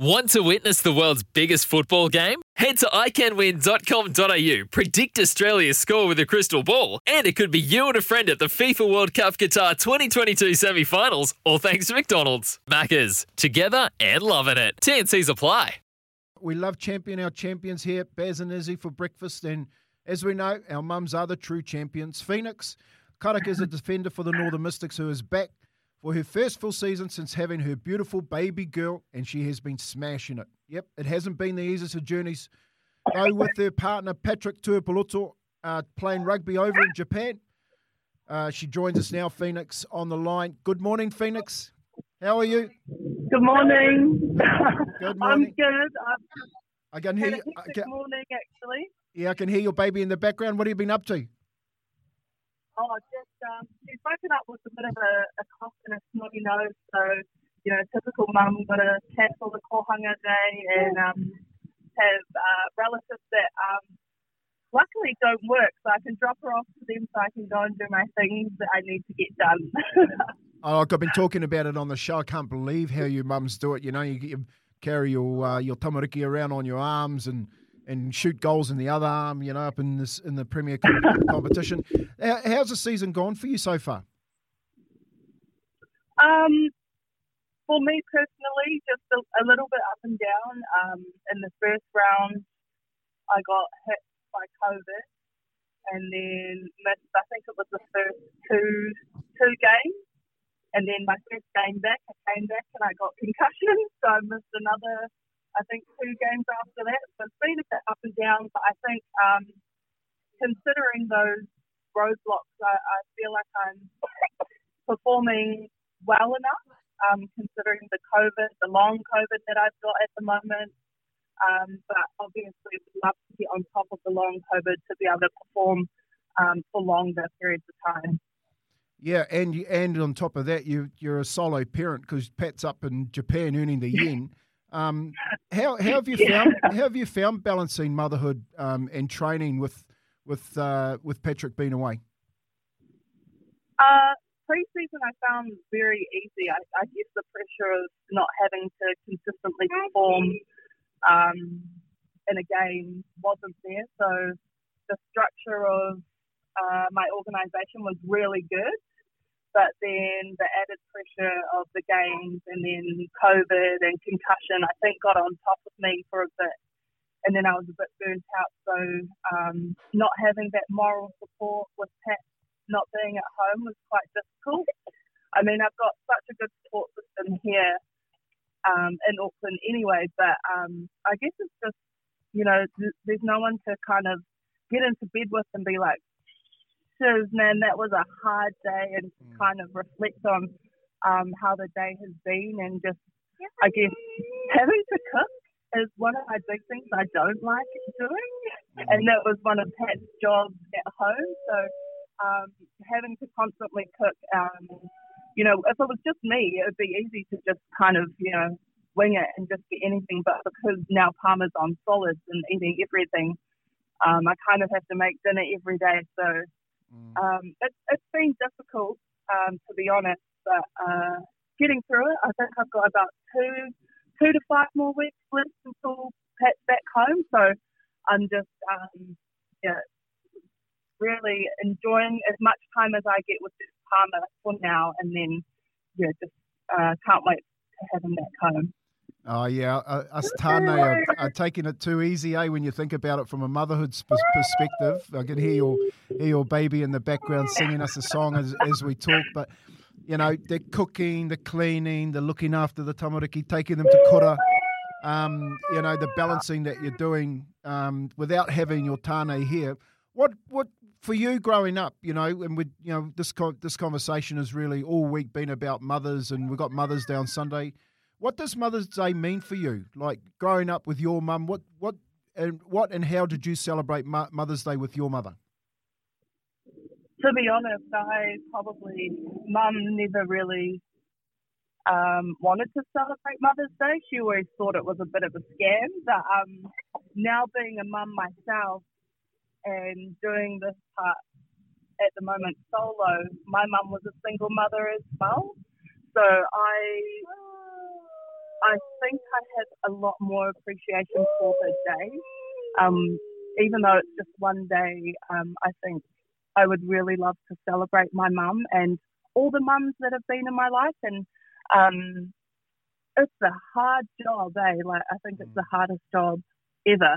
Want to witness the world's biggest football game? Head to iCanWin.com.au, predict Australia's score with a crystal ball, and it could be you and a friend at the FIFA World Cup Qatar 2022 semi finals, all thanks to McDonald's. Maccas, together and loving it. TNC's apply. We love champion our champions here, Baz and Izzy for breakfast. And as we know, our mums are the true champions. Phoenix, Karaka is a defender for the Northern Mystics who is back for her first full season since having her beautiful baby girl, and she has been smashing it. Yep, it hasn't been the easiest of journeys. Though with her partner Patrick Tuipulotu uh, playing rugby over in Japan. Uh, she joins us now, Phoenix, on the line. Good morning, Phoenix. How are you? Good morning. Good morning. I'm good. I've I can hear you. Can, morning actually. yeah, I can hear your baby in the background. What have you been up to? Oh, just um, she's woken up with a bit of a, a cough and a snotty nose, so you know, typical mum. Got to cancel the kohanga day and um, have uh, relatives that um, luckily don't work, so I can drop her off to them so I can go and do my things that I need to get done. Oh, look, I've been talking about it on the show. I can't believe how you mums do it. You know, you, you carry your uh, your tamariki around on your arms and and shoot goals in the other arm. You know, up in this in the Premier competition. How's the season gone for you so far? Um, for me personally, just a, a little bit up and down. Um, in the first round, I got hit by COVID, and then missed. I think it was the first two two games, and then my first game back, I came back and I got concussion, so I missed another. I think two games after that. So it's been a bit up and down, but I think um, considering those roadblocks, I, I feel like I'm performing well enough, um, considering the COVID, the long COVID that I've got at the moment. Um, but obviously, we'd love to get on top of the long COVID to be able to perform um, for longer periods of time. Yeah, and you, and on top of that, you you're a solo parent because Pat's up in Japan earning the yen. Um, how, how have you found how have you found balancing motherhood um, and training with with uh, with Patrick being away? Uh, pre-season I found very easy. I, I guess the pressure of not having to consistently perform um, in a game wasn't there. So the structure of uh, my organisation was really good. But then the added pressure of the games and then COVID and concussion, I think, got on top of me for a bit. And then I was a bit burnt out. So um, not having that moral support with Pat not being at home was quite difficult. I mean, I've got such a good support system here um, in Auckland anyway, but um, I guess it's just, you know, th- there's no one to kind of get into bed with and be like, shiz, man, that was a hard day and kind of reflect on um, how the day has been and just, I guess, having to cook is one of my big things I don't like doing. And that was one of Pat's jobs at home. So um, having to constantly cook, um, you know, if it was just me, it would be easy to just kind of, you know, wing it and just get anything. But because now Palmer's on solids and eating everything, um, I kind of have to make dinner every day. So um, it, it's been difficult, um, to be honest, but uh, getting through it. I think I've got about two, two to five more weeks left until Pat's back home. So I'm just um, yeah, really enjoying as much time as I get with Palmer for now, and then yeah, just uh, can't wait to have him back home. Oh yeah, uh, us Tane are, are, taking it too easy, eh? When you think about it from a motherhood perspective, I can hear your hear your baby in the background singing us a song as, as we talk. But you know, the cooking, the cleaning, the looking after the tamariki, taking them to kura, um, you know, the balancing that you're doing um, without having your tane here. What what for you growing up, you know, and we, you know, this this conversation has really all week been about mothers, and we've got Mothers Day on Sunday. What does Mother's Day mean for you? Like growing up with your mum, what what and what and how did you celebrate Mother's Day with your mother? To be honest, I probably mum never really um, wanted to celebrate Mother's Day. She always thought it was a bit of a scam. But um, now being a mum myself and doing this part at the moment solo, my mum was a single mother as well. So I I think I have a lot more appreciation for her day. Um, even though it's just one day, um, I think I would really love to celebrate my mum and all the mums that have been in my life. And um, it's a hard job, eh? Like I think it's the hardest job ever.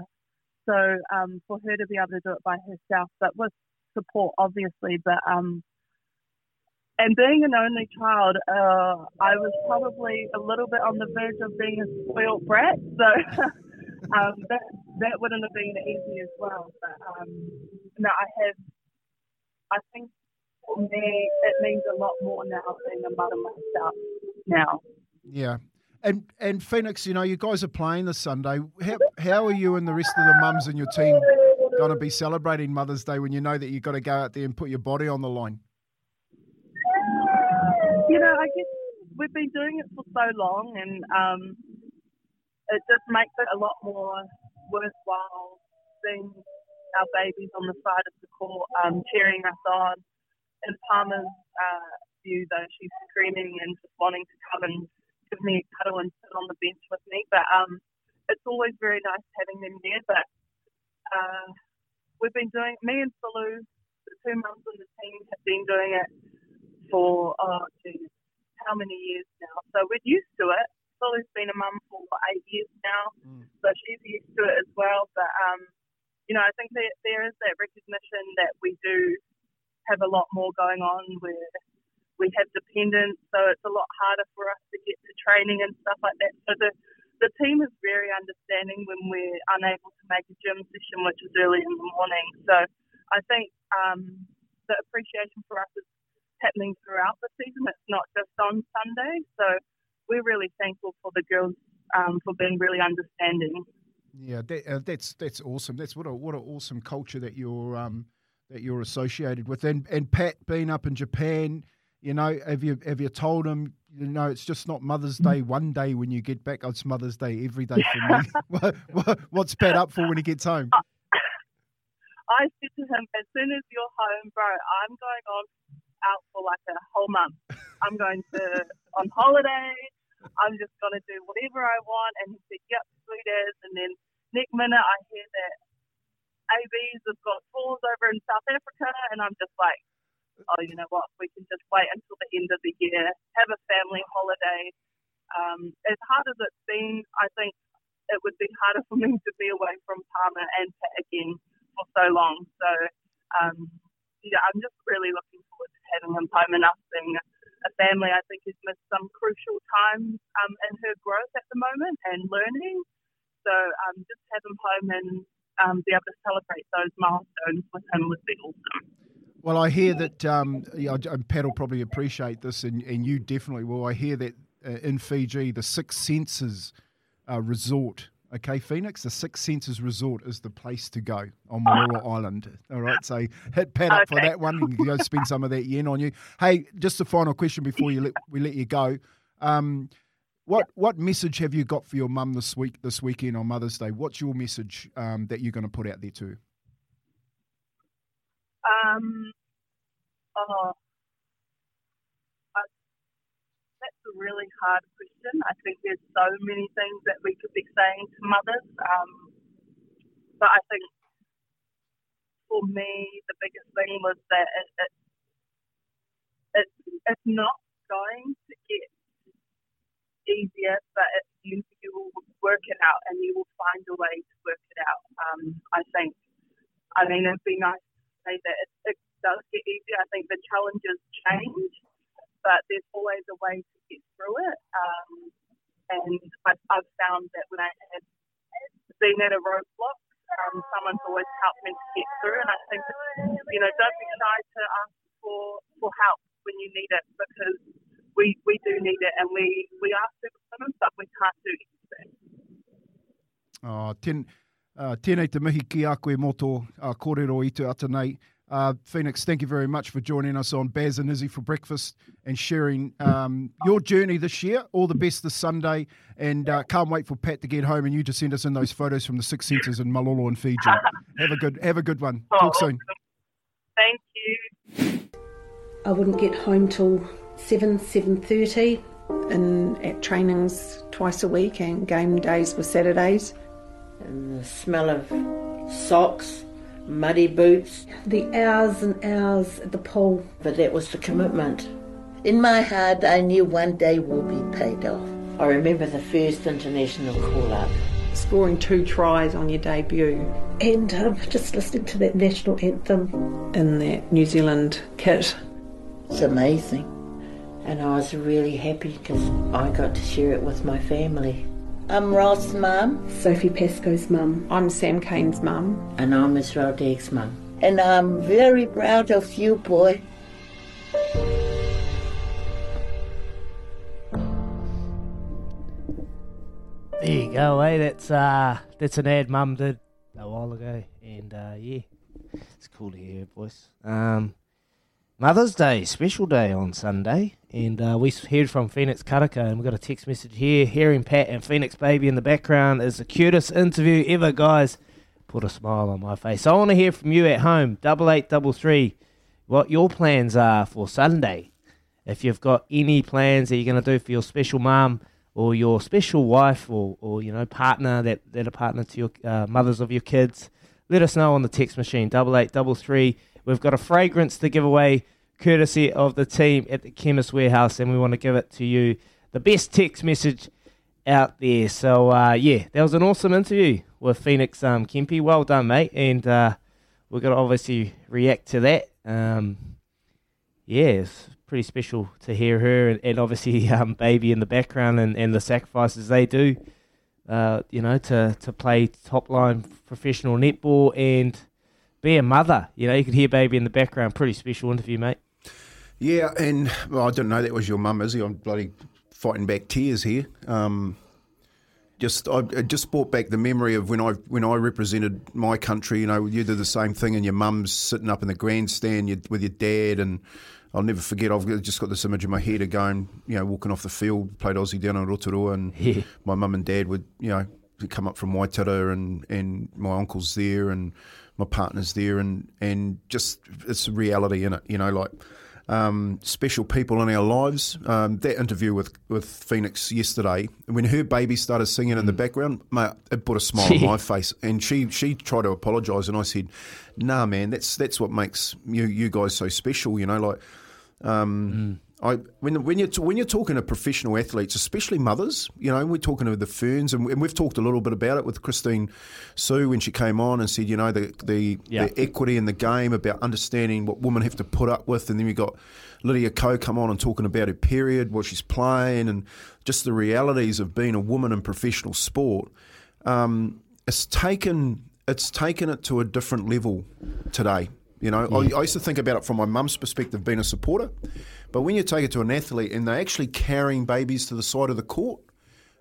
So um, for her to be able to do it by herself, but with support, obviously, but um, and being an only child, uh, I was probably a little bit on the verge of being a spoiled brat. So um, that that wouldn't have been easy as well. But um, no, I have. I think for me, it means a lot more now being a mother myself. Now. Yeah. And and Phoenix, you know, you guys are playing this Sunday. How, how are you and the rest of the mums in your team going to be celebrating Mother's Day when you know that you've got to go out there and put your body on the line? You know, I guess we've been doing it for so long, and um, it just makes it a lot more worthwhile seeing our babies on the side of the court um, cheering us on. In Palmer's uh, view, though, she's screaming and just wanting to come and give me a cuddle and sit on the bench with me. But um, it's always very nice having them there. But uh, we've been doing, me and Sulu, the two mums in the team, have been doing it for, oh, geez, how many years now? So we're used to it. Sulu's been a mum for eight years now, mm. so she's used to it as well. But, um, you know, I think that there is that recognition that we do have a lot more going on where we have dependents, so it's a lot harder for us to get to training and stuff like that. So the the team is very understanding when we're unable to make a gym session, which is early in the morning. So I think um, the appreciation for us is happening throughout the season. It's not just on Sunday. So we're really thankful for the girls um, for being really understanding. Yeah, that, uh, that's that's awesome. That's what a what an awesome culture that you're um, that you're associated with. And and Pat being up in Japan, you know, have you have you told him? You know, it's just not Mother's Day one day when you get back. It's Mother's Day every day for me. what, what, what's Pat up for when he gets home? I said to him, as soon as you're home, bro, I'm going on out for like a whole month. I'm going to on holiday. I'm just going to do whatever I want. And he said, yep, sweet as. And then next minute I hear that ABs have got tours over in South Africa. And I'm just like, oh, you know what, we can just wait until the end of the year, have a family holiday. Um, as hard as it's been, I think it would be harder for me to be away from Palmer and Pat again for so long. So, um, yeah, I'm just really looking forward to having him home and us being a family. I think he's missed some crucial times um, in her growth at the moment and learning. So um, just have him home and um, be able to celebrate those milestones with him would be awesome. Well, I hear that um, Pat will probably appreciate this, and, and you definitely will. I hear that uh, in Fiji, the Six Senses uh, Resort Okay, Phoenix, the Six Senses Resort is the place to go on Malolo Island. All right, so hit Pat up for that one. You can go spend some of that yen on you. Hey, just a final question before you let, we let you go. Um, what what message have you got for your mum this week this weekend on Mother's Day? What's your message um, that you're going to put out there too? Um, oh, that's a really hard question. I think there's so many things that we could be saying to mothers. Um, but I think for me, the biggest thing was that it, it, it, it's not going to get easier, but it, you, you will work it out and you will find a way to work it out. Um, I think, I mean, it'd be nice to say that it, it does get easier. I think the challenges change, but there's always a way to get through it. Um, and I've, I've found that when I have been at a roadblock, um, someone's always helped me to get through. And I think, you know, don't be shy to ask for, for help when you need it because we, we do need it and we, we are superwomen, but we can't do everything. Oh, ten, uh, tēnei te mihi ki a koe moto uh, kōrero i te ata nei. Uh, Phoenix, thank you very much for joining us on Baz and Izzy for breakfast and sharing um, your journey this year. All the best this Sunday, and uh, can't wait for Pat to get home and you to send us in those photos from the Six Senses in Malolo and Fiji. Have a good, have a good one. Talk soon. Thank you. I wouldn't get home till seven, seven thirty, and at trainings twice a week, and game days were Saturdays. And the smell of socks, muddy boots, The hours and hours at the pool. but that was the commitment. In my heart, I knew one day we'll be paid off. I remember the first international call up. Scoring two tries on your debut, and um, just listening to that national anthem in that New Zealand kit. It's amazing. And I was really happy because I got to share it with my family. I'm Ross' mum, Sophie Pascoe's mum. I'm Sam Cane's mum. And I'm Israel Dagg's mum. and I'm very proud of you, boy. There you go, eh? That's uh that's an ad mum did a while ago, and uh, yeah, it's cool to hear her voice. Um, Mother's Day, special day on Sunday, and uh, we heard from Phoenix Karaka, and we got a text message here. Hearing Pat and Phoenix Baby in the background is the cutest interview ever, guys. Put a smile on my face. I want to hear from you at home, double eight double three, what your plans are for Sunday. If you've got any plans that you're going to do for your special mum or your special wife or, or you know partner that, that are partner to your uh, mothers of your kids, let us know on the text machine double eight double three. We've got a fragrance to give away, courtesy of the team at the Chemist Warehouse, and we want to give it to you. The best text message out there. So uh, yeah, that was an awesome interview with Phoenix um. Well done, mate. And uh, we're gonna obviously react to that. Um, yeah, it's pretty special to hear her and, and obviously um, baby in the background and, and the sacrifices they do. Uh, you know, to to play top line professional netball and be a mother. You know, you could hear baby in the background. Pretty special interview, mate. Yeah, and well, I didn't know that was your mum, is Izzy. I'm bloody fighting back tears here. Um, just I it just brought back the memory of when I when I represented my country. You know, you did the same thing, and your mum's sitting up in the grandstand you, with your dad, and I'll never forget. I've just got this image in my head of going, you know, walking off the field, played Aussie down in Rotorua, and Yeah. my mum and dad would, you know, come up from Waitara, and and my uncle's there, and my partner's there, and and just it's a reality in it, you know, like um, special people in our lives. Um, that interview with, with Phoenix yesterday, when her baby started singing in the background, mate, it put a smile on my face. And she she tried to apologise, and I said, "Nah, man, that's that's what makes you you guys so special. You know, like." Um, I when when you're when you're talking to professional athletes, especially mothers, you know, we're talking to the Ferns, and, we- and we've talked a little bit about it with Christine Sue when she came on and said, you know, the the, Yeah. the equity in the game about understanding what women have to put up with, and then we got Lydia Ko come on and talking about her period, what she's playing, and just the realities of being a woman in professional sport. Um, it's taken it's taken it to a different level today. You know, I, I used to think about it from my mum's perspective, being a supporter, but when you take it to an athlete and they're actually carrying babies to the side of the court,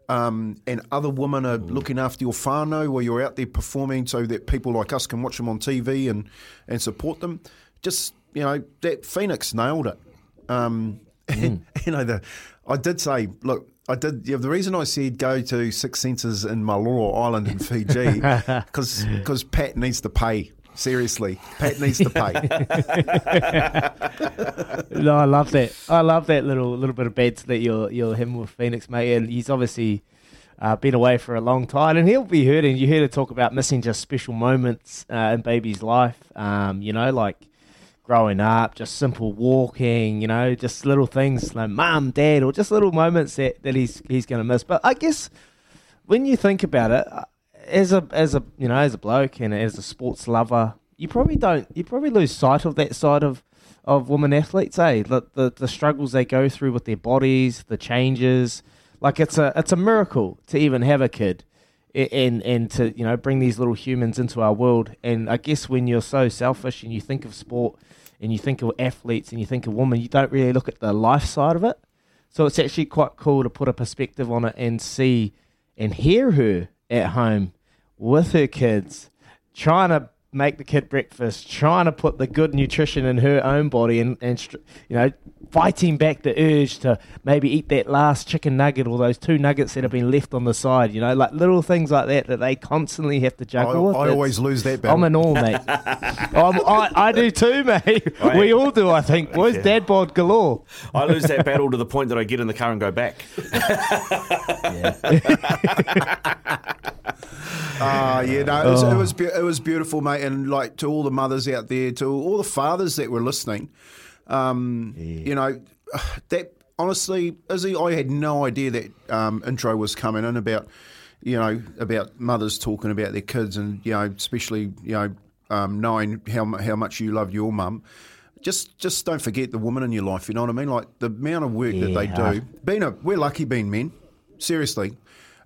um, and other women are looking after your whānau while you're out there performing so that people like us can watch them on TV and, and support them. Just, you know, that Phoenix nailed it. Um, and, you know, the, I did say, look, I did. Yeah, the reason I said go to Six Senses in Malolo Island in Fiji, because Pat needs to pay. Seriously, Pat needs to pay. no, I love that. I love that little little bit of beds that you're you're having with Phoenix, mate. And he's obviously uh, been away for a long time, and he'll be hurting. You heard her talk about missing just special moments uh, in baby's life. Um, you know, like growing up, just simple walking. You know, just little things like mum, dad, or just little moments that, that he's he's going to miss. But I guess when you think about it, as a as a you know as a bloke and as a sports lover, you probably don't you probably lose sight of that side of of women athletes, eh? The, the the struggles they go through with their bodies, the changes. Like it's a it's a miracle to even have a kid, and and to you know bring these little humans into our world. And I guess when you're so selfish and you think of sport, and you think of athletes and you think of women, you don't really look at the life side of it. So it's actually quite cool to put a perspective on it and see and hear her at home with her kids, trying to make the kid breakfast, trying to put the good nutrition in her own body, and, and you know, fighting back the urge to maybe eat that last chicken nugget or those two nuggets that have been left on the side. You know, like little things like that that they constantly have to juggle I, with. I It's- always lose that battle. I'm an all, mate. I'm, I, I do too, mate. I- we all do, I think. Boys, dad bod galore. I lose that battle to the point that I get in the car and go back. Ah, yeah, no, it was, it Oh. was beau- it was beautiful, mate, and like to all the mothers out there, to all the fathers that were listening, um, you know, that honestly, Izzy, I had no idea that um, intro was coming in about, you know, about mothers talking about their kids, and you know, especially you know, um, knowing how how much you love your mum. Just, just don't forget the woman in your life. You know what I mean? Like the amount of work that they do. Being a, we're lucky being men. Seriously,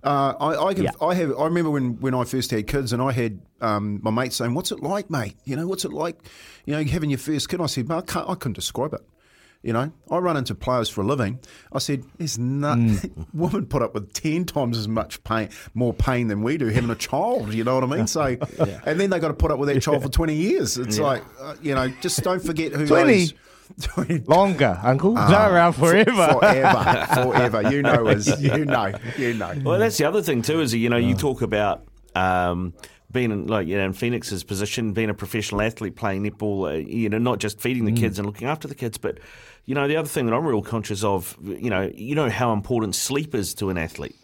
uh, I, I, can, Yeah. I have. I remember when, when I first had kids, and I had um, my mate saying, "What's it like, mate? You know, what's it like? You know, having your first kid?" I said, "Man, I, can't, I couldn't describe it." You know, I run into players for a living. I said, "There's not women put up with ten times as much pain, more pain than we do having a child." You know what I mean? So, and then they got to put up with that child for twenty years. It's like, uh, you know, just don't forget who 20? those- 20 Longer, Uncle. Ah, They're around forever. forever, forever. You know, as you know, you know. Well, that's the other thing too. Is you know you talk about um, being in, like you know in Phoenix's position, being a professional athlete, playing netball. Uh, you know, not just feeding the kids and looking after the kids, but you know the other thing that I'm real conscious of. You know, you know how important sleep is to an athlete.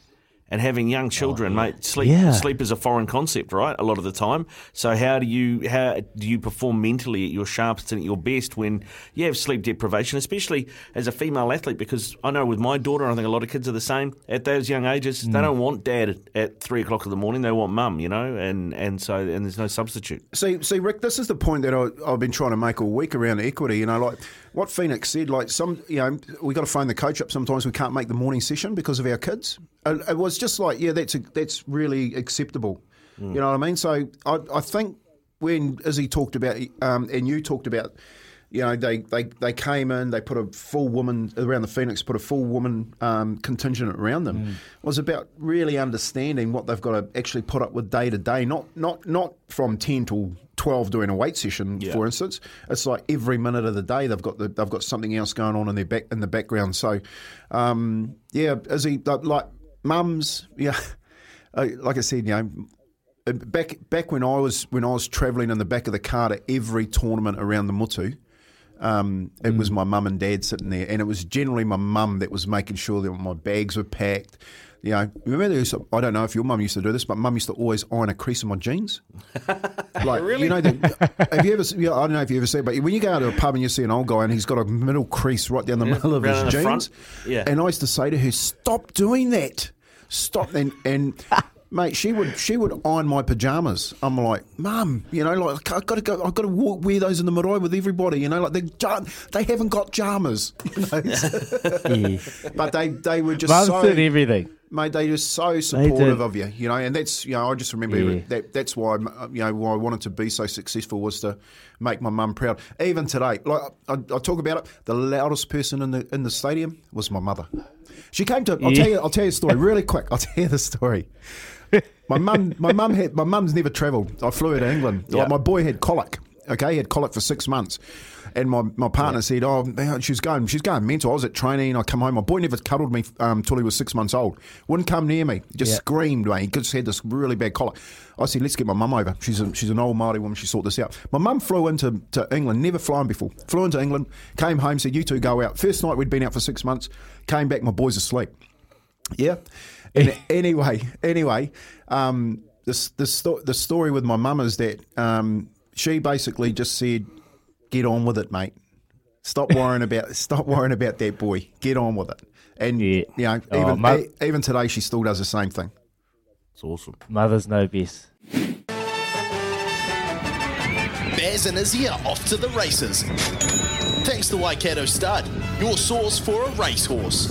And having young oh, children, mate, sleep Yeah. sleep is a foreign concept, right? A lot of the time. So how do you how do you perform mentally at your sharpest and at your best when you have sleep deprivation, especially as a female athlete? Because I know with my daughter, I think a lot of kids are the same at those young ages. They mm. don't want dad at, at three o'clock in the morning; they want mum, you know. And and so and there's no substitute. See, see, Rick, this is the point that I, I've been trying to make all week around equity. You know, like what Phoenix said, like some, you know, we got to phone the coach up. Sometimes we can't make the morning session because of our kids. And it was just like, yeah, that's a, that's really acceptable. You know what I mean? So I, I think when Izzy talked about, um, and you talked about, you know, they, they, they came in, they put a full woman around the Phoenix, put a full woman um, contingent around them. It was about really understanding what they've got to actually put up with day to day, not not not from ten till twelve doing a weight session, Yeah. for instance. It's like every minute of the day they've got the, they've got something else going on in their back in the background. So, um, yeah, is he like, mums? Yeah, uh, like I said, you know back back when I was when I was travelling in the back of the car to every tournament around the Mutu, um, it was my mum and dad sitting there, and it was generally my mum that was making sure that my bags were packed. You know, remember there was, I don't know if your mum used to do this, but mum used to always iron a crease in my jeans. Like you know, the, have you ever? Yeah, I don't know if you ever see, it, but when you go out to a pub and you see an old guy and he's got a middle crease right down the middle of his jeans, front. Yeah. and I used to say to her, "Stop doing that! Stop!" And and mate, she would she would iron my pajamas. I'm like, Mum, you know, like I've got to go, I've got to walk, wear those in the marae with everybody. You know, like they they haven't got jammers. You know? Yeah. but they they were just Mums so did everything. Mate, they just so supportive of you, you know, and that's you know, I just remember Yeah. that that's why you know why I wanted to be so successful was to make my mum proud. Even today, like I, I talk about it, the loudest person in the in the stadium was my mother. She came to. I'll Yeah. tell you. I'll tell you a story really quick. I'll tell you the story. My mum, my mum had, my mum's never travelled. I flew her to England. Yeah. Like my boy had colic. Okay, he had colic for six months, and my, my partner said, "Oh, man, she's going, she's going mental." I was at training. I come home. My boy never cuddled me um, till he was six months old. Wouldn't come near me. Just Yeah. screamed. Mate. He just had this really bad colic. I said, "Let's get my mum over. She's a, she's an old Maori woman. She sort this out." My mum flew into to England. Never flown before. Flew into England. Came home. Said, "You two go out." First night we'd been out for six months. Came back. My boy's asleep. Yeah. And anyway, anyway, um, the the, sto- the story with my mum is that um, she basically just said, "Get on with it, mate. Stop worrying about stop worrying about that boy. Get on with it." And Yeah. you know, Oh, even mu- e- even today, she still does the same thing. It's awesome. Mothers know best. Baz and Izzy are off to the races. Thanks to Waikato Stud, your source for a racehorse.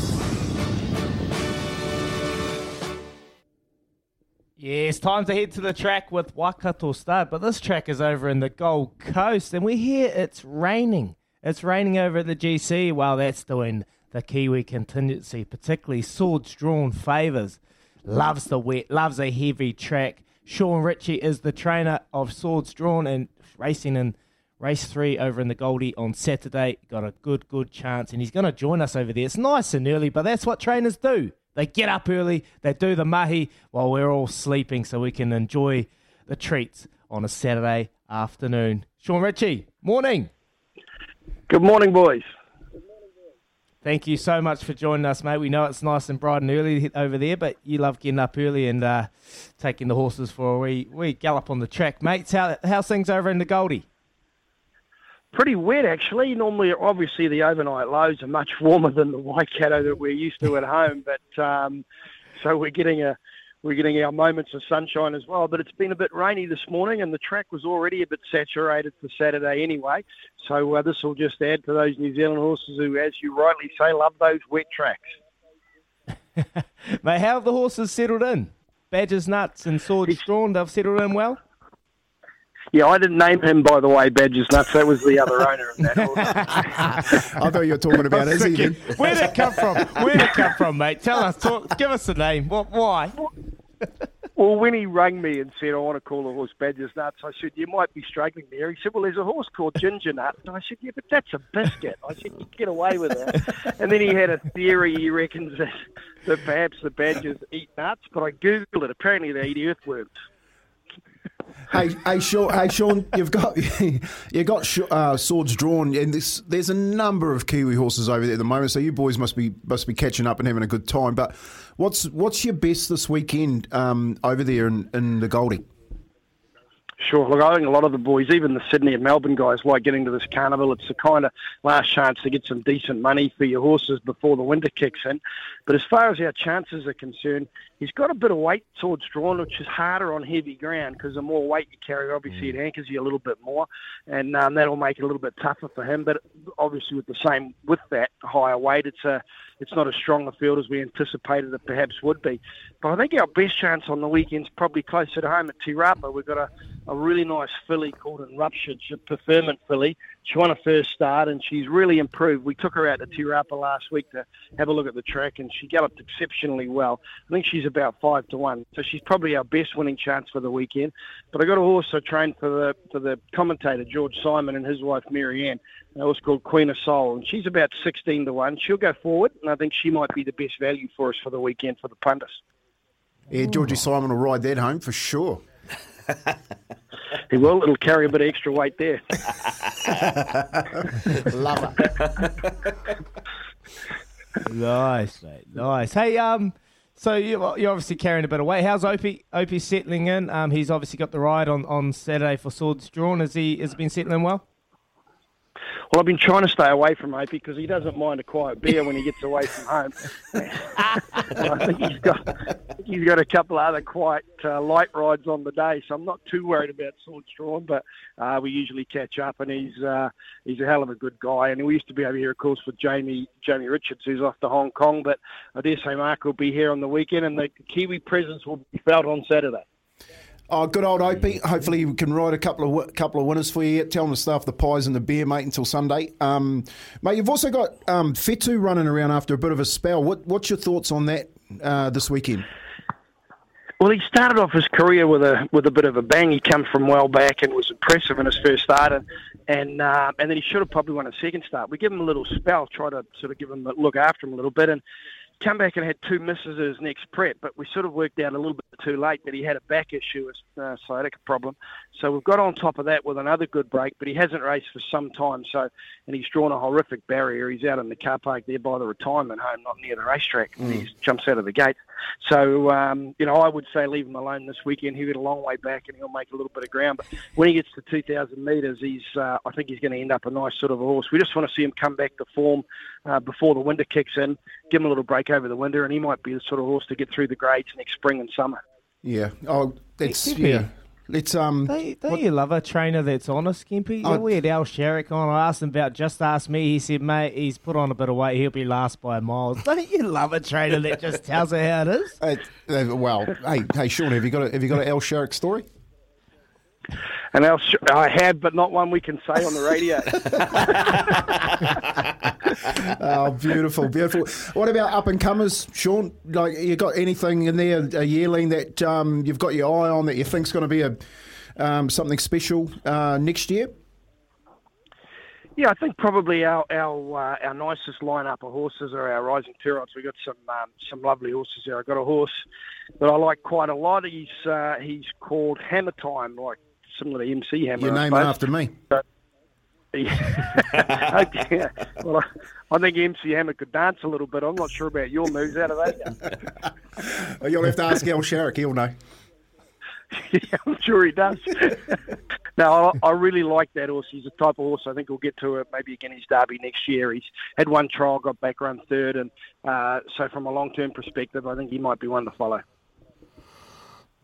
It's time to head to the track with Waikato Stud, but this track is over in the Gold Coast, and we hear it's raining. It's raining over at the GC. Well, that's doing the Kiwi contingency, particularly swords drawn favours. Loves the wet, loves a heavy track. Sean Ritchie is the trainer of swords drawn and racing in race three over in the Goldie on Saturday. Got a good, good chance, and he's going to join us over there. It's nice and early, but that's what trainers do. They get up early, they do the mahi while we're all sleeping so we can enjoy the treats on a Saturday afternoon. Sean Ritchie, morning. Good morning, boys. Thank you so much for joining us, mate. We know it's nice and bright and early over there, but you love getting up early and uh, taking the horses for a wee, wee gallop on the track. Mates, how, how's things over in the Goldie? Pretty wet, actually. Normally, obviously, the overnight lows are much warmer than the Waikato that we're used to at home. But um, so we're getting a we're getting our moments of sunshine as well. But it's been a bit rainy this morning, and the track was already a bit saturated for Saturday anyway. So uh, this will just add to those New Zealand horses who, as you rightly say, love those wet tracks. Mate, how have the horses settled in? Badgers Nuts and Swords Drawn, they've settled in well? Yeah, I didn't name him, by the way, Badger's Nuts. That was the other owner of that. I thought you were talking about I was Izzy. Where'd it come from? Where'd it come from, mate? Tell us. Talk, give us the name. What? Why? Well, when he rang me and said, I want to call the horse Badger's Nuts, I said, you might be struggling there. He said, well, there's a horse called Ginger Nut. And I said, yeah, but that's a biscuit. I said, you get away with that. And then he had a theory, he reckons, that, that perhaps the badgers eat nuts. But I Googled it. Apparently they eat earthworms. Hey, hey, Sean, hey, Sean, you've got you got sh- uh, swords drawn, and this, there's a number of Kiwi horses over there at the moment. So you boys must be must be catching up and having a good time. But what's what's your best this weekend um, over there in, in the Goldie? Sure. Look, I think a lot of the boys, even the Sydney and Melbourne guys, like getting to this carnival. It's the kind of last chance to get some decent money for your horses before the winter kicks in. But as far as our chances are concerned, he's got a bit of weight Swords Drawn, which is harder on heavy ground because the more weight you carry, obviously it anchors you a little bit more, and um, that'll make it a little bit tougher for him. But obviously, with the same with that higher weight, it's a it's not as strong a field as we anticipated it perhaps would be. But I think our best chance on the weekend's probably closer to home at Te Rapa. We've got a, a really nice filly called Enruptured, she's a filly. She won a first start and she's really improved. We took her out to Te Rapa last week to have a look at the track and she galloped exceptionally well. I think she's about five to one, so she's probably our best winning chance for the weekend. But I got a horse I trained for the for the commentator George Simon and his wife Mary Ann. A horse called Queen of Soul, and she's about sixteen to one. She'll go forward, and I think she might be the best value for us for the weekend for the punters. Yeah, Georgie Simon will ride that home for sure. He will. It'll carry a bit of extra weight there. Love it. nice, mate. Nice. Hey, um, so you, you're obviously carrying a bit of weight. How's Opie? Opie settling in? Um, he's obviously got the ride on, on Saturday for Swords Drawn. Has he has he been settling well? Well, I've been trying to stay away from Opie because he doesn't mind a quiet beer when he gets away from home. I think he's got I think he's got a couple of other quiet uh, light rides on the day, so I'm not too worried about Swords Drawn. But uh, we usually catch up, and he's uh, he's a hell of a good guy. And we used to be over here, of course, with Jamie Jamie Richards, who's off to Hong Kong. But I dare say Mark will be here on the weekend, and the Kiwi presence will be felt on Saturday. Oh, good old Opie. Hopefully, we can ride a couple of couple of winners for you. Tell them to stuff the pies and the beer, mate, until Sunday. Um, mate, you've also got um, Fetu running around after a bit of a spell. What, what's your thoughts on that uh, this weekend? Well, he started off his career with a with a bit of a bang. He came from well back and was impressive in his first start, and and, uh, and then he should have probably won a second start. We give him a little spell, try to sort of give him a look after him a little bit, and come back and had two misses at his next prep. But we sort of worked out a little bit too late that he had a back issue, a uh, sciatica problem. So we've got on top of that with another good break, but he hasn't raced for some time. So and he's drawn a horrific barrier. He's out in the car park there by the retirement home, not near the racetrack. And he jumps out of the gate. So, um, you know, I would say leave him alone this weekend. He'll get a long way back and he'll make a little bit of ground. But when he gets to 2,000 metres, he's, uh, I think he's going to end up a nice sort of a horse. We just want to see him come back to form uh, before the winter kicks in, give him a little break over the winter, and he might be the sort of horse to get through the grades next spring and summer. Yeah. Oh, that's yeah. Let's um. Don't, don't you love a trainer that's honest, Skimpy? Oh. we had Al Sharrock on. I asked him about. Just asked me. He said, "Mate, he's put on a bit of weight. He'll be last by miles." Don't you love a trainer that just tells her how it is? Uh, well, hey, hey, Sean, have you got a, have you got an Al Sharrock story? And else, I had, but not one we can say on the radio. oh, beautiful, beautiful. What about up and comers, Sean? Like, you got anything in there, a yearling that um, you've got your eye on that you think's going to be a um, something special uh, next year? Yeah, I think probably our our uh, our nicest lineup of horses are our rising Turots. We've got some um, some lovely horses there. I've got a horse that I like quite a lot. He's uh, he's called Hammer Time, like similar to MC Hammer. You're naming after me. Yeah. okay. Well, I, I think MC Hammer could dance a little bit. I'm not sure about your moves out of that. Oh, You'll have to ask Al Sharrock. He'll know. yeah, I'm sure he does. no, I, I really like that horse. He's the type of horse I think we'll get to it maybe again his derby next year. He's had one trial, got back run third, and uh, so from a long term perspective, I think he might be one to follow.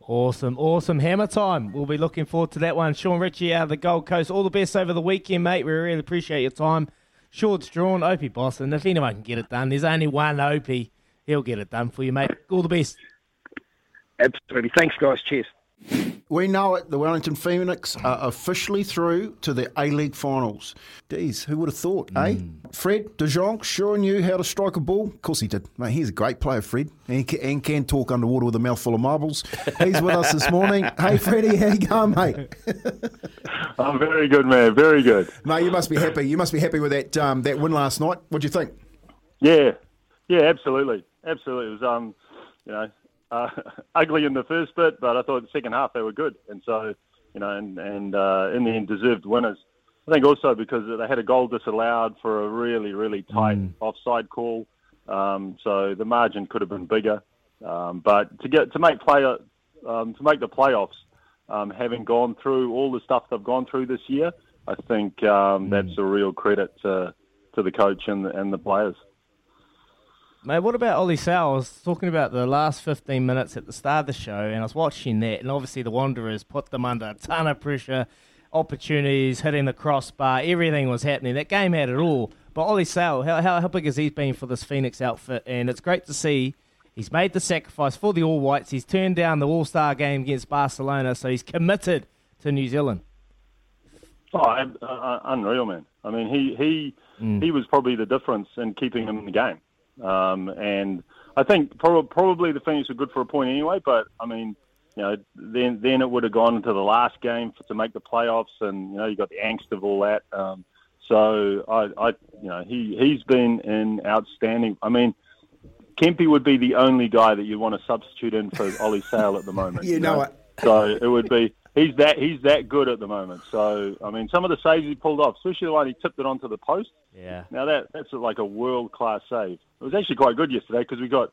Awesome, awesome. Hammer time. We'll be looking forward to that one. Sean Ritchie out of the Gold Coast. All the best over the weekend, mate. We really appreciate your time. Swords Drawn, Opie boss, and if anyone can get it done, there's only one Opie. He'll get it done for you, mate. All the best. Absolutely. Thanks, guys. Cheers. We know it. The Wellington Phoenix are officially through to the A League finals. Geez, who would have thought, eh? Fred De Jong sure knew how to strike a ball. Of course he did. Mate, he's a great player, Fred, and can, and can talk underwater with a mouthful of marbles. He's with us this morning. Hey, Freddie, how you going, mate? I'm very good, man. Very good. Mate, you must be happy. You must be happy with that um, that win last night. What do you think? Yeah, yeah, absolutely, absolutely. It was, um, you know, uh, ugly in the first bit, but I thought the second half they were good, and so, you know, and and uh, in the end deserved winners. I think also because they had a goal disallowed for a really, really tight offside call, um, so the margin could have been bigger. Um, but to get to make play um, to make the playoffs, um, having gone through all the stuff they've gone through this year, I think um, that's a real credit to to the coach and the, and the players. Mate, what about Ollie Sail? I was talking about the last 15 minutes at the start of the show, and I was watching that, and obviously the Wanderers put them under a ton of pressure, opportunities, hitting the crossbar, everything was happening. That game had it all. But Ollie Sail, how, how, how big has he been for this Phoenix outfit? And it's great to see he's made the sacrifice for the All Whites. He's turned down the All Star game against Barcelona, so he's committed to New Zealand. Oh, uh, uh, unreal, man. I mean, he he he was probably the difference in keeping him in the game. Um, and I think prob- probably the Phoenix were good for a point anyway. But I mean, you know, then then it would have gone into the last game for, to make the playoffs, and you know, you got the angst of all that. Um, so I, I, you know, he he's been in outstanding. I mean. Kempy would be the only guy that you want to substitute in for Ollie Sail at the moment. You know it. So it would be he's that he's that good at the moment. So I mean, some of the saves he pulled off, especially the one he tipped it onto the post. Yeah. Now that that's like a world class save. It was actually quite good yesterday because we got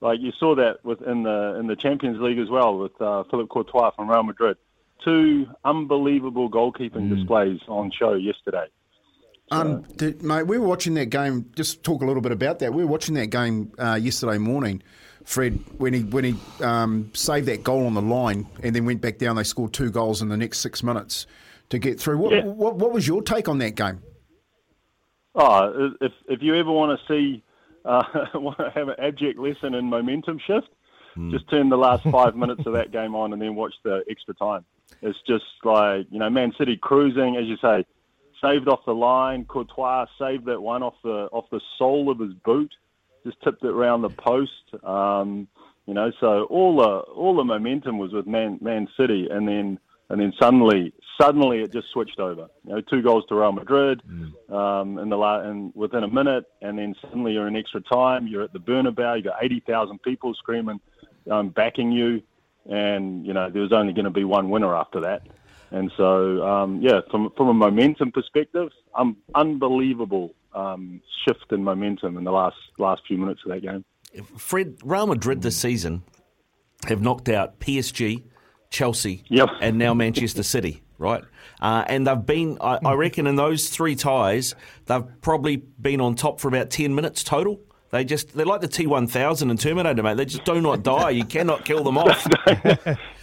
like you saw that within the in the Champions League as well with uh, Philip Courtois from Real Madrid. Two unbelievable goalkeeping displays on show yesterday. Um, did, mate, we were watching that game. Just talk a little bit about that. We were watching that game uh, yesterday morning. Fred, when he when he um, saved that goal on the line and then went back down, they scored two goals in the next six minutes to get through. What, Yeah. what, what was your take on that game? Oh, if if you ever want to see uh, want to have an abject lesson in momentum shift, just turn the last five minutes of that game on and then watch the extra time. It's just like you know, Man City cruising, as you say, saved off the line. Courtois saved that one off the off the sole of his boot, just tipped it around the post. Um, you know, so all the all the momentum was with Man Man City, and then and then suddenly suddenly it just switched over. You know, two goals to Real Madrid um, in the la- and within a minute, and then suddenly you're in extra time. You're at the Bernabeu. You got eighty thousand people screaming, um, backing you, and you know there was only going to be one winner after that. And so, um, yeah, from from a momentum perspective, um, unbelievable um, shift in momentum in the last last few minutes of that game. Fred, Real Madrid this season have knocked out PSG, Chelsea, yep. and now Manchester City, right? Uh, and they've been, I, I reckon, in those three ties, they've probably been on top for about 10 minutes total. They just, they're like the T1000 in Terminator, mate. They just do not die. You cannot kill them off.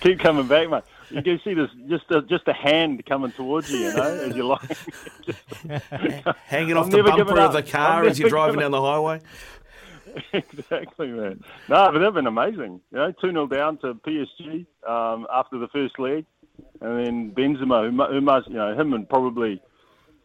Keep coming back, mate. You can see this just a, just a hand coming towards you, you know, as you're like hanging off the bumper of the car as you're driving down the highway. exactly, man. No, but they've been amazing. You know, 2 0 down to PSG um, after the first leg. And then Benzema, who, who must, you know, him and probably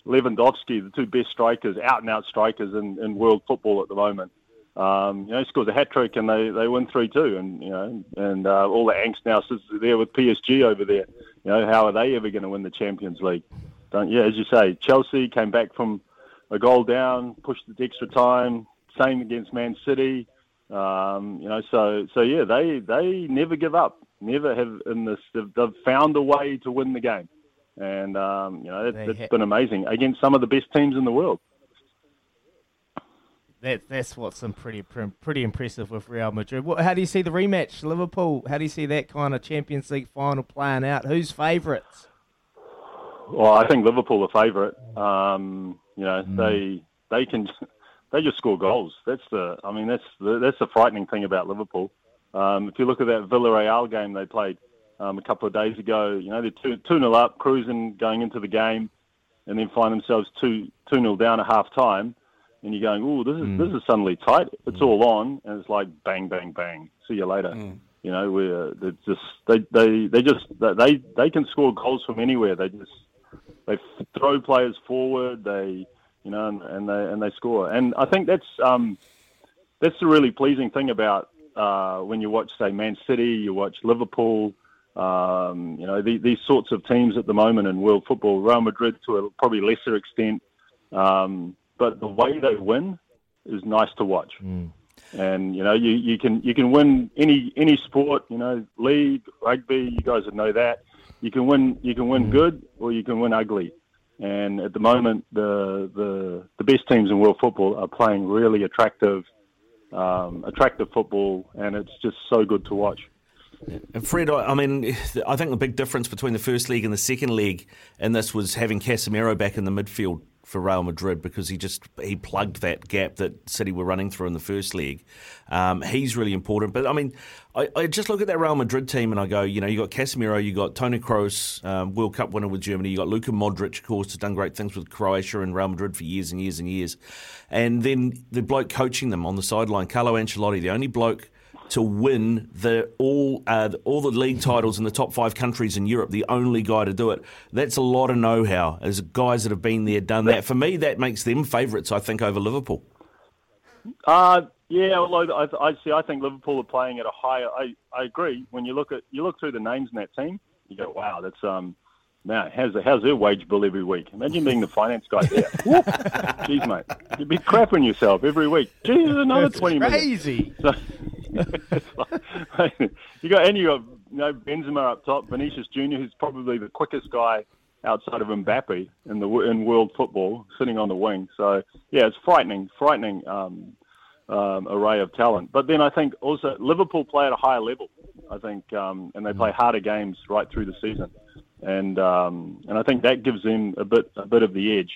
Lewandowski, the two best strikers, out and out strikers in, in world football at the moment. Um, you know, he scores a hat trick and they, they win 3 2. And, you know, and uh, all the angst now sits there with PSG over there. You know, how are they ever going to win the Champions League? Don't, yeah, as you say, Chelsea came back from a goal down, pushed the extra time, same against Man City. Um, you know, so so yeah, they they never give up. Never have in this. They've, they've found a way to win the game, and um, you know that, has been amazing against some of the best teams in the world. That that's what's pretty pretty impressive with Real Madrid. What, how do you see the rematch, Liverpool? How do you see that kind of Champions League final playing out? Who's favourites? Well, I think Liverpool are favourite. Um, you know, mm. they they can they just score goals. That's the, I mean, that's the, that's the frightening thing about Liverpool. Um, if you look at that Villarreal game they played um, a couple of days ago, you know they're two two nil up, cruising going into the game, and then find themselves two two nil down at half time, and you're going, oh, this is mm. this is suddenly tight. It's mm. all on, and it's like bang bang bang. See you later. Mm. You know, we're just they they they just they they can score goals from anywhere. They just they throw players forward. They you know, and, and they and they score. And I think that's um, that's the really pleasing thing about uh, when you watch, say, Man City, you watch Liverpool. Um, you know, the, these sorts of teams at the moment in world football, Real Madrid to a probably lesser extent, um, but the way they win is nice to watch. Mm. And you know, you, you can you can win any any sport. You know, league, rugby. You guys would know that. You can win you can win mm. good or you can win ugly. And at the moment, the the, the best teams in world football are playing really attractive, um, attractive football, and it's just so good to watch. And Fred, I mean, I think the big difference between the first league and the second league in this was having Casemiro back in the midfield for Real Madrid because he just he plugged that gap that City were running through in the first leg. Um, he's really important. But I mean, I, I, just look at that Real Madrid team and I go, you know, you got Casemiro, you got Toni Kroos, um, World Cup winner with Germany, you got Luka Modric, of course, has done great things with Croatia and Real Madrid for years and years and years, and then the bloke coaching them on the sideline, Carlo Ancelotti, the only bloke to win the all uh, all the league titles in the top five countries in Europe. The only guy to do it. That's a lot of know-how. As guys that have been there, done that. For me, that makes them favourites. I think over Liverpool. Uh yeah. I, I see. I think Liverpool are playing at a higher. I, I agree. When you look at you look through the names in that team, you go, wow, that's um. Now, how's, how's their wage bill every week? Imagine being the finance guy there. Jeez, mate. You'd be crapping yourself every week. Jeez, another That's 20 crazy. minutes. So, you got and you got you know Benzema up top, Vinicius Junior, who's probably the quickest guy outside of Mbappe in the in world football, sitting on the wing. So yeah, it's frightening, frightening um, um, array of talent. But then I think also Liverpool play at a higher level. I think, um, and they play harder games right through the season, and um, and I think that gives them a bit a bit of the edge.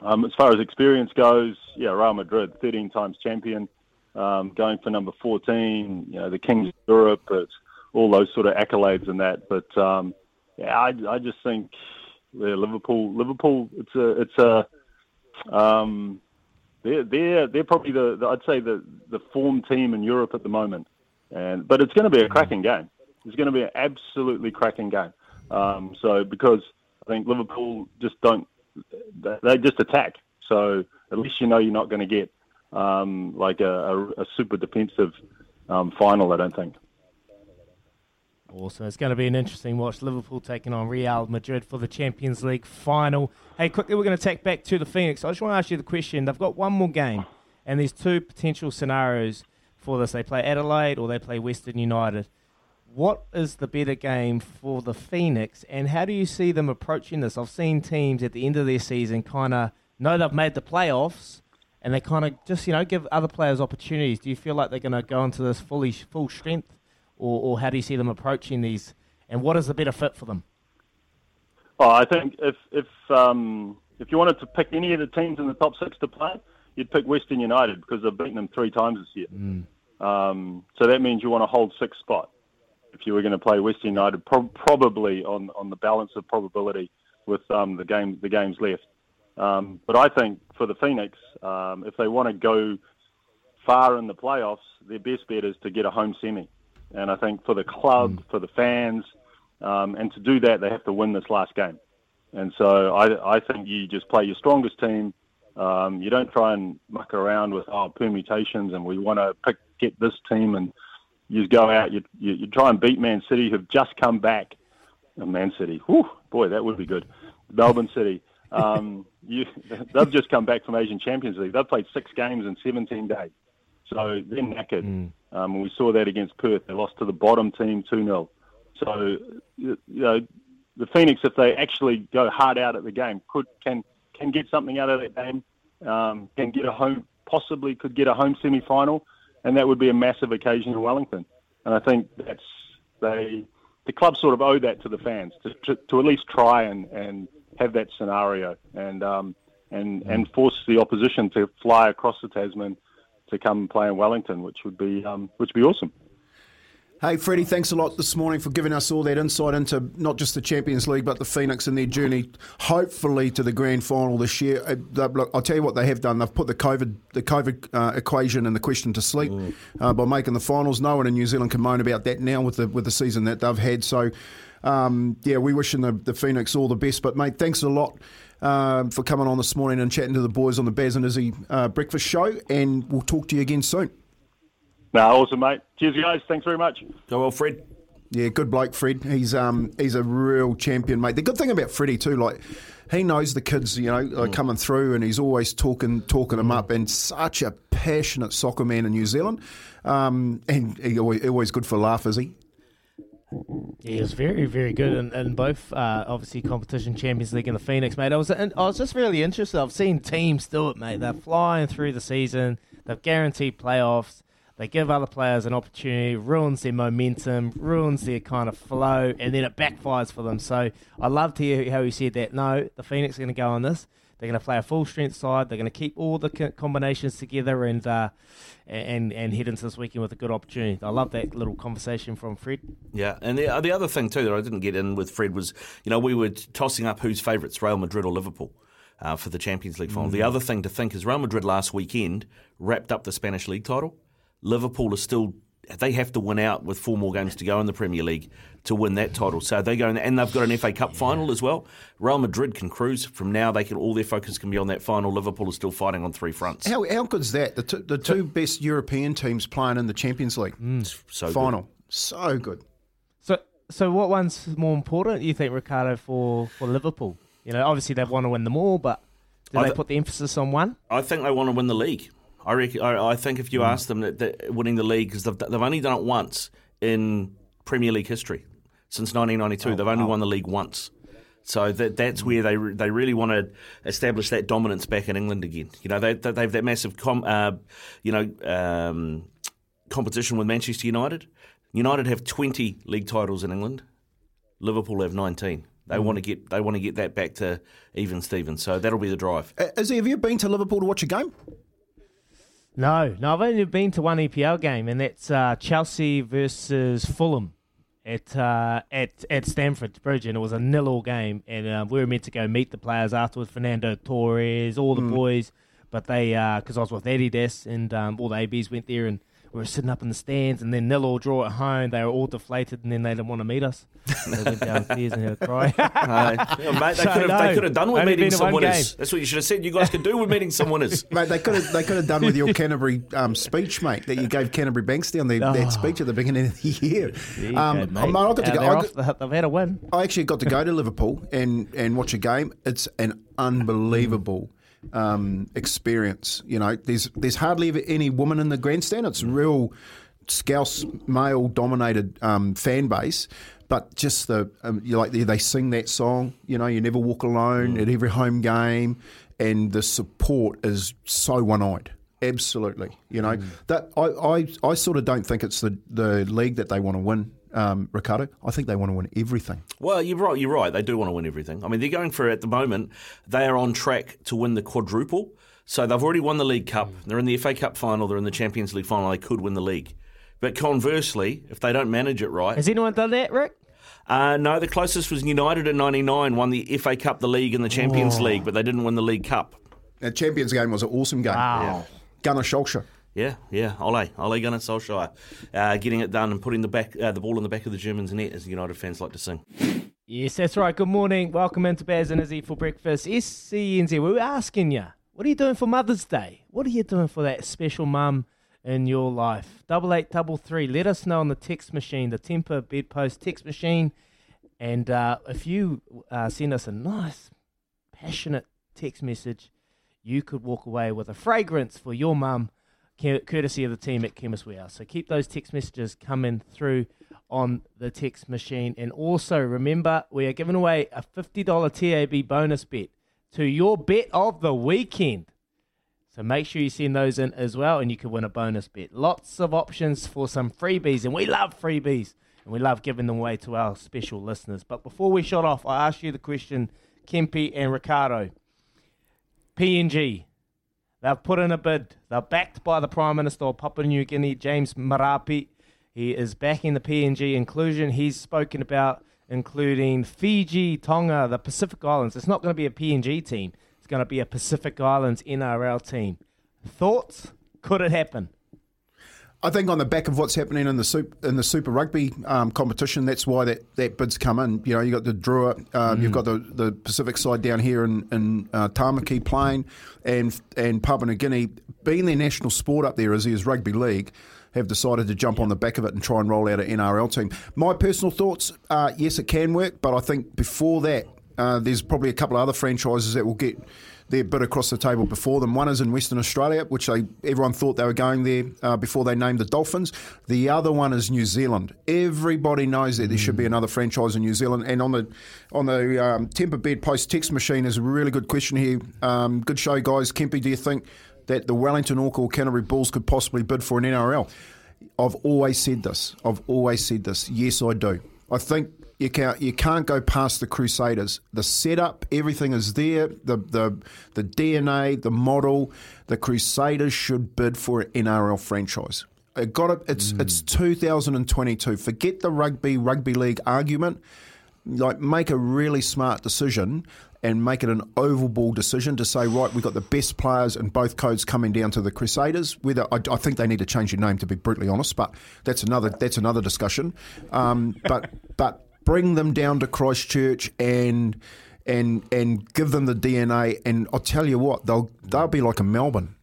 Um, as far as experience goes, yeah, Real Madrid, 13 times champion um, going for number 14, you know, the Kings of Europe, but all those sort of accolades and that. But um, yeah, I, I just think yeah, Liverpool, Liverpool, it's a, it's a, um, they're they're they're probably the, the, I'd say the the form team in Europe at the moment, and but it's going to be a cracking game. It's going to be an absolutely cracking game. Um, so because I think Liverpool just don't they just attack. So at least you know you're not going to get um, like a, a, a, super defensive um, final. I don't think. Awesome. It's going to be an interesting watch. Liverpool taking on Real Madrid for the Champions League final. Hey, quickly, we're going to take back to the Phoenix. I just want to ask you the question. They've got one more game, and there's two potential scenarios for this. They play Adelaide or they play Western United. What is the better game for the Phoenix, and how do you see them approaching this? I've seen teams at the end of their season kind of know they've made the playoffs, and they kind of just you know give other players opportunities. Do you feel like they're going to go into this fully full strength, or, or how do you see them approaching these? And what is the better fit for them? Oh, I think if if um, if you wanted to pick any of the teams in the top six to play, you'd pick Western United because they've beaten them three times this year. Mm. Um, so that means you want to hold sixth spot. If you were going to play West United, pro- probably on, on the balance of probability with um, the game the games left. Um, but I think for the Phoenix, um, if they want to go far in the playoffs, their best bet is to get a home semi. And I think for the club, mm. for the fans, um, and to do that, they have to win this last game. And so I, I think you just play your strongest team. Um, you don't try and muck around with oh, permutations and we want to pick get this team and you go out. You, you, you try and beat Man City, who've just come back. Oh, Man City, Whew, boy, that would be good. Melbourne City, um, you, they've just come back from Asian Champions League. They've played six games in 17 days, so they're knackered. Mm. Um, we saw that against Perth. They lost to the bottom team 2 0. So, you know, the Phoenix, if they actually go hard out at the game, could can can get something out of that game. Um, can get a home, possibly could get a home semi final, and that would be a massive occasion in Wellington. And I think that's they the club sort of owe that to the fans to, to, to at least try and, and have that scenario and um, and and force the opposition to fly across the Tasman to come and play in Wellington, which would be um, which would be awesome. Hey, Freddie, thanks a lot this morning for giving us all that insight into not just the Champions League, but the Phoenix and their journey, hopefully, to the grand final this year. Uh, look, I'll tell you what they have done. They've put the COVID the COVID uh, equation and the question to sleep mm. uh, by making the finals. No one in New Zealand can moan about that now with the with the season that they've had. So, um, yeah, we wishing the, the Phoenix all the best. But, mate, thanks a lot. Um, for coming on this morning and chatting to the boys on the Baz and Izzy uh, breakfast show, and we'll talk to you again soon. No, awesome, mate. Cheers, guys. Thanks very much. Go well, Fred. Yeah, good bloke, Fred. He's um he's a real champion, mate. The good thing about Freddie too, like he knows the kids, you know, mm. coming through, and he's always talking talking them up. And such a passionate soccer man in New Zealand, um, and he always, always good for a laugh, is he? Yeah, he was very, very good in, in both, uh, obviously, competition Champions League and the Phoenix, mate. I was, I was just really interested. I've seen teams do it, mate. They're flying through the season. They've guaranteed playoffs. They give other players an opportunity, ruins their momentum, ruins their kind of flow, and then it backfires for them. So I loved to hear how he said that. No, the Phoenix are going to go on this. They're going to play a full strength side. They're going to keep all the combinations together and uh, and and head into this weekend with a good opportunity. I love that little conversation from Fred. Yeah, and the, the other thing too that I didn't get in with Fred was, you know, we were tossing up who's favourites, Real Madrid or Liverpool. Uh, for the Champions League final. Mm. The other thing to think is Real Madrid last weekend wrapped up the Spanish league title. Liverpool are still they have to win out with four more games to go in the Premier League to win that title. So they go and they've got an FA Cup final as well. Real Madrid can cruise from now. They can all their focus can be on that final. Liverpool is still fighting on three fronts. How how good is that? The, t- the two best European teams playing in the Champions League mm. so final, good. so good. So so what one's more important? You think Ricardo for for Liverpool? You know, obviously they want to win them all, but do I they th- put the emphasis on one? I think they want to win the league. I, reckon, I, I think if you mm. ask them that, that winning the league because they've, they've only done it once in Premier League history since 1992. Oh, they've only won the league once. So that that's where they they really want to establish that dominance back in England again. You know they they have that massive com, uh, you know um, competition with Manchester United. United have 20 league titles in England. Liverpool have 19. They mm. want to get they want to get that back to even Steven. So that'll be the drive. Uh, he, have you been to Liverpool to watch a game? No, no, I've only been to one EPL game, and that's uh, Chelsea versus Fulham at uh, at at Stamford Bridge, and it was a nil-all game, and uh, we were meant to go meet the players afterwards, Fernando Torres, all the mm. boys, but they because uh, I was with Adidas and um, all the ABs went there and we were sitting up in the stands, and then nil all draw at home. They were all deflated, and then they didn't want to meet us. they went downstairs and had a cry. yeah, mate, they, so could have, no, they could have done with meeting some winners. That's what you should have said. You guys could do with meeting some winners. mate, they could have they could have done with your Canterbury um, speech, mate, that you gave Canterbury Bankstown the, oh. that speech at the beginning of the year. Um, go, mate. I got to go. Off, got, they've had a win. I actually got to go to Liverpool and and watch a game. It's an unbelievable um, experience. You know, there's there's hardly ever any woman in the grandstand. It's real Scouse male dominated um, fan base. But just the um, you like they, they sing that song, you know, you never walk alone mm. at every home game, and the support is so one eyed. Absolutely, you know that I, I, I sort of don't think it's the, the league that they want to win, um, Ricardo. I think they want to win everything. Well, you're right. You're right. They do want to win everything. I mean, they're going for at the moment. They are on track to win the quadruple. So they've already won the League Cup. They're in the FA Cup final. They're in the Champions League final. They could win the league. But conversely, if they don't manage it right, Has anyone done that, Rick? uh, no, the closest was United in '99, won the FA Cup, the league, and the Champions Oh. League, but they didn't win the League Cup. The Champions game was an awesome game. Wow. Gunnar Solskjaer. Yeah, yeah, Ole, Ole Gunnar Solskjaer, uh, getting it done and putting the back, uh, the ball in the back of the Germans' net, as United fans like to sing. Yes, that's right. Good morning. Welcome into Baz and Izzy for breakfast. SENZ, we were asking you, what are you doing for Mother's Day? What are you doing for that special mum in your life? Double eight, double three. Let us know on the text machine, the Temper Bedpost text machine. And uh, if you uh, send us a nice, passionate text message, you could walk away with a fragrance for your mum, courtesy of the team at Chemist Warehouse. So keep those text messages coming through on the text machine. And also remember, we are giving away a $50 TAB bonus bet to your bet of the weekend. So make sure you send those in as well, and you can win a bonus bet. Lots of options for some freebies, and we love freebies, and we love giving them away to our special listeners. But before we shut off, I asked you the question, Kempi and Ricardo. PNG, they've put in a bid. They're backed by the Prime Minister of Papua New Guinea, James Marape. He is backing the PNG inclusion. He's spoken about including Fiji, Tonga, the Pacific Islands. It's not going to be a PNG team. It's going to be a Pacific Islands NRL team. Thoughts? Could it happen? I think on the back of what's happening in the super, in the Super Rugby um, competition, that's why that, that bid's come in. You know, you got the Drua, um, you've got the, the Pacific side down here in, in uh, Tamaki playing, and and Papua New Guinea being their national sport up there as is rugby league. Have decided to jump on the back of it and try and roll out an NRL team. My personal thoughts are yes, it can work, but I think before that, uh, there's probably a couple of other franchises that will get their bid across the table before them. One is in Western Australia, which they everyone thought they were going there uh, before they named the Dolphins. The other one is New Zealand. Everybody knows that there should be another franchise in New Zealand. And on the on the um, Temper Bed Post text machine is a really good question here. Um, good show, guys. Kempy, do you think that the Wellington or Canterbury Bulls could possibly bid for an NRL? I've always said this. I've always said this. Yes, I do. I think you can't you can't go past the Crusaders. The setup, everything is there. The the the DNA, the model. The Crusaders should bid for an NRL franchise. It got it. It's it's 2022. Forget the rugby rugby league argument. Like make a really smart decision and make it an oval ball decision to say right, we've got the best players in both codes coming down to the Crusaders. Whether I, I think they need to change their name to be brutally honest, but that's another that's another discussion. Um, but but bring them down to Christchurch and and and give them the DNA. And I'll tell you what, they'll they'll be like a Melbourne.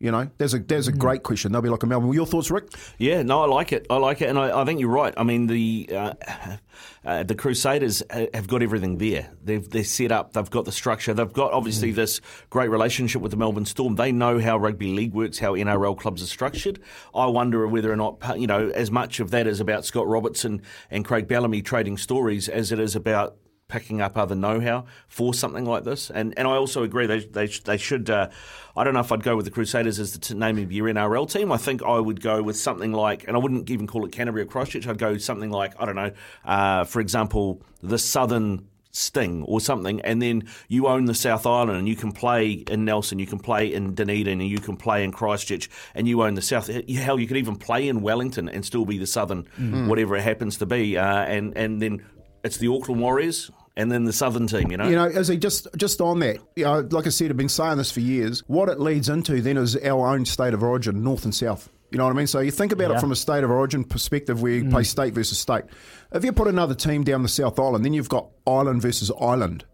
You know, there's a there's a great question. They'll be like a Melbourne. Your thoughts, Rick? Yeah, no, I like it. I like it, and I, I think you're right. I mean, the uh, uh, the Crusaders uh, have got everything there. They've they're set up. They've got the structure. They've got obviously this great relationship with the Melbourne Storm. They know how rugby league works, how NRL clubs are structured. I wonder whether or not you know as much of that is about Scott Robertson and Craig Bellamy trading stories as it is about picking up other know-how for something like this. And and I also agree they they, they should. Uh, I don't know if I'd go with the Crusaders as the t- name of your NRL team. I think I would go with something like, and I wouldn't even call it Canterbury or Christchurch. I'd go something like I don't know, uh, for example, the Southern. Sting or something, and then you own the South Island, and you can play in Nelson, you can play in Dunedin, and you can play in Christchurch, and you own the South. Hell, you could even play in Wellington and still be the Southern, Mm. whatever it happens to be, uh, and and then it's the Auckland Warriors and then the Southern team. You know, You know, as he just just on that, you know, like I said, I've been saying this for years. What it leads into then is our own state of origin, north and south. You know what I mean? So you think about Yeah. it from a state of origin perspective, where you Mm. play state versus state. If you put another team down the South Island, then you've got island versus island.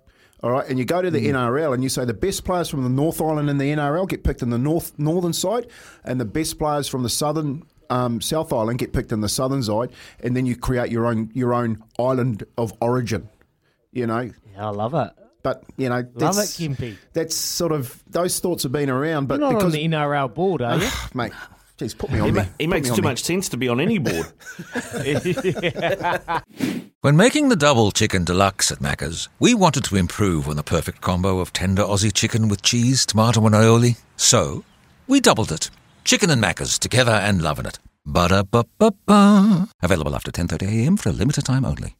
All right, and you go to the NRL and you say the best players from the North Island in the NRL get picked in the north northern side, and the best players from the southern um, South Island get picked in the southern side, and then you create your own your own island of origin. You know, yeah, I love it. But you know, love it, Kimpy. That's sort of those thoughts have been around, but You're not because on the NRL board, are you, ah, mate? Jeez, put me on. He, he makes too much sense to be on any board. when making the double chicken deluxe at Macca's, we wanted to improve on the perfect combo of tender Aussie chicken with cheese, tomato, and aioli. So we doubled it: chicken and Macca's together, and loving it. Ba da ba ba ba. Available after 10:30 a.m. for a limited time only.